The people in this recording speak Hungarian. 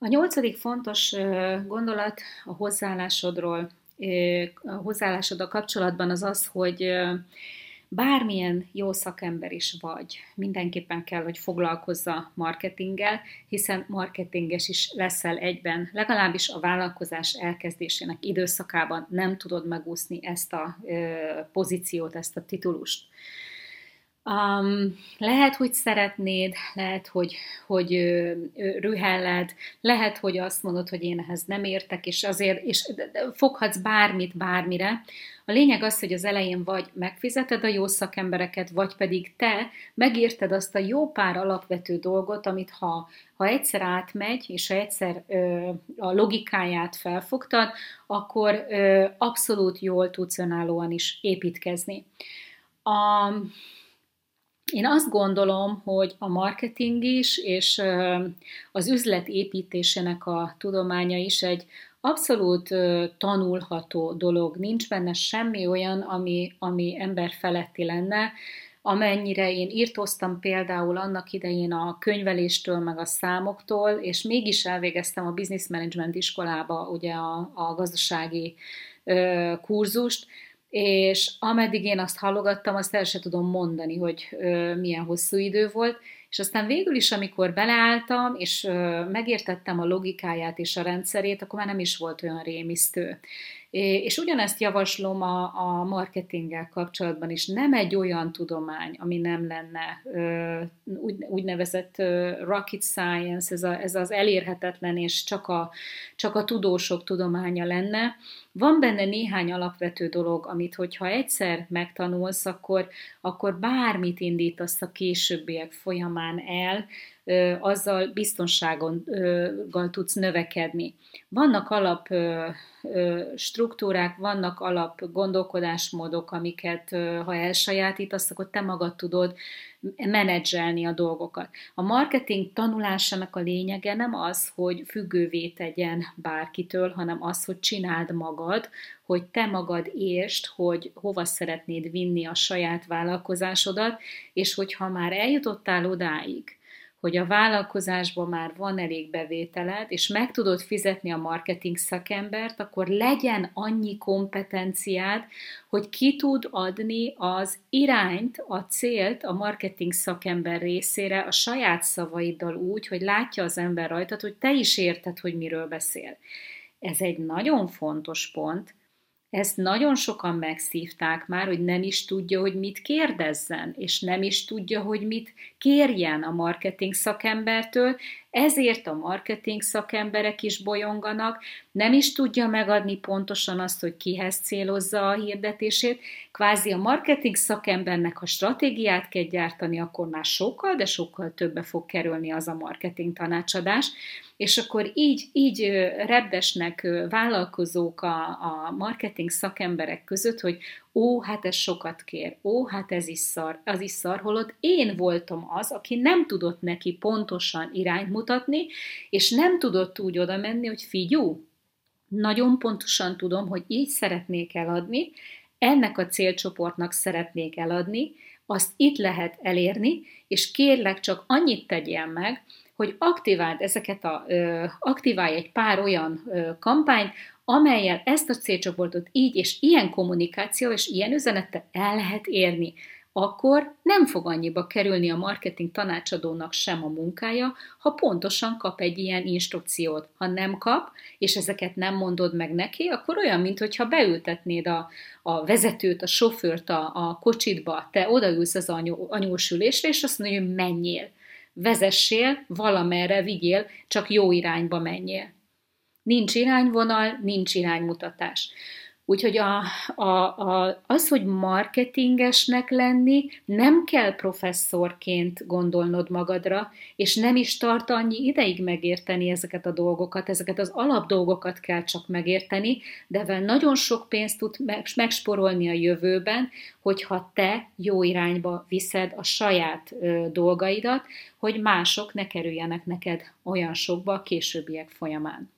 A nyolcadik fontos gondolat a hozzáállásodról, a hozzáállásoddal kapcsolatban az az, hogy bármilyen jó szakember is vagy, mindenképpen kell, hogy foglalkozza marketinggel, hiszen marketinges is leszel egyben, legalábbis a vállalkozás elkezdésének időszakában nem tudod megúszni ezt a pozíciót, ezt a titulust. Um, lehet, hogy szeretnéd, lehet, hogy, hogy ö, ö, rühelled, lehet, hogy azt mondod, hogy én ehhez nem értek, és azért és foghatsz bármit bármire. A lényeg az, hogy az elején vagy megfizeted a jó szakembereket, vagy pedig te megérted azt a jó pár alapvető dolgot, amit ha, ha egyszer átmegy, és ha egyszer ö, a logikáját felfogtad, akkor ö, abszolút jól tudsz önállóan is építkezni. A, én azt gondolom, hogy a marketing is, és az üzlet építésének a tudománya is egy abszolút tanulható dolog. Nincs benne semmi olyan, ami, ami ember feletti lenne, amennyire én írtóztam például annak idején a könyveléstől, meg a számoktól, és mégis elvégeztem a business management iskolába ugye a, a gazdasági kurzust, és ameddig én azt hallogattam, azt el sem tudom mondani, hogy ö, milyen hosszú idő volt, és aztán végül is, amikor beleálltam, és megértettem a logikáját és a rendszerét, akkor már nem is volt olyan rémisztő. És ugyanezt javaslom a, a marketinggel kapcsolatban is. Nem egy olyan tudomány, ami nem lenne úgy, úgynevezett rocket science, ez, a, ez az elérhetetlen és csak a, csak a tudósok tudománya lenne. Van benne néhány alapvető dolog, amit hogyha egyszer megtanulsz, akkor, akkor bármit indítasz a későbbiek folyamán el, azzal biztonsággal tudsz növekedni. Vannak alap struktúrák, vannak alap gondolkodásmódok, amiket ha elsajátítasz, akkor te magad tudod menedzselni a dolgokat. A marketing tanulásának a lényege nem az, hogy függővé tegyen bárkitől, hanem az, hogy csináld magad, hogy te magad értsd, hogy hova szeretnéd vinni a saját vállalkozásodat, és hogyha már eljutottál odáig, hogy a vállalkozásban már van elég bevételed, és meg tudod fizetni a marketing szakembert, akkor legyen annyi kompetenciád, hogy ki tud adni az irányt, a célt a marketing szakember részére a saját szavaiddal úgy, hogy látja az ember rajtad, hogy te is érted, hogy miről beszél. Ez egy nagyon fontos pont, ezt nagyon sokan megszívták már, hogy nem is tudja, hogy mit kérdezzen, és nem is tudja, hogy mit kérjen a marketing szakembertől, ezért a marketing szakemberek is bolyonganak, nem is tudja megadni pontosan azt, hogy kihez célozza a hirdetését. Kvázi a marketing szakembernek, ha stratégiát kell gyártani, akkor már sokkal, de sokkal többe fog kerülni az a marketing tanácsadás, és akkor így, így repdesnek vállalkozók a, a marketing szakemberek között, hogy ó, hát ez sokat kér, ó, hát ez is szar, az is szar, holott én voltam az, aki nem tudott neki pontosan irányt mutatni, és nem tudott úgy oda menni, hogy figyú, nagyon pontosan tudom, hogy így szeretnék eladni, ennek a célcsoportnak szeretnék eladni, azt itt lehet elérni, és kérlek csak annyit tegyél meg, hogy aktiváld ezeket a, ö, aktiválj egy pár olyan ö, kampányt, amelyel ezt a célcsoportot így és ilyen kommunikáció és ilyen üzenettel el lehet érni, akkor nem fog annyiba kerülni a marketing tanácsadónak sem a munkája, ha pontosan kap egy ilyen instrukciót. Ha nem kap, és ezeket nem mondod meg neki, akkor olyan, mintha beültetnéd a, a vezetőt, a sofőrt a, a kocsitba, te odaülsz az anyu, anyósülésre, és azt mondja, hogy menjél. Vezessél, valamerre vigyél, csak jó irányba menjél. Nincs irányvonal, nincs iránymutatás. Úgyhogy a, a, a, az, hogy marketingesnek lenni, nem kell professzorként gondolnod magadra, és nem is tart annyi ideig megérteni ezeket a dolgokat, ezeket az alapdolgokat kell csak megérteni, de vel nagyon sok pénzt tud megsporolni a jövőben, hogyha te jó irányba viszed a saját ö, dolgaidat, hogy mások ne kerüljenek neked olyan sokba a későbbiek folyamán.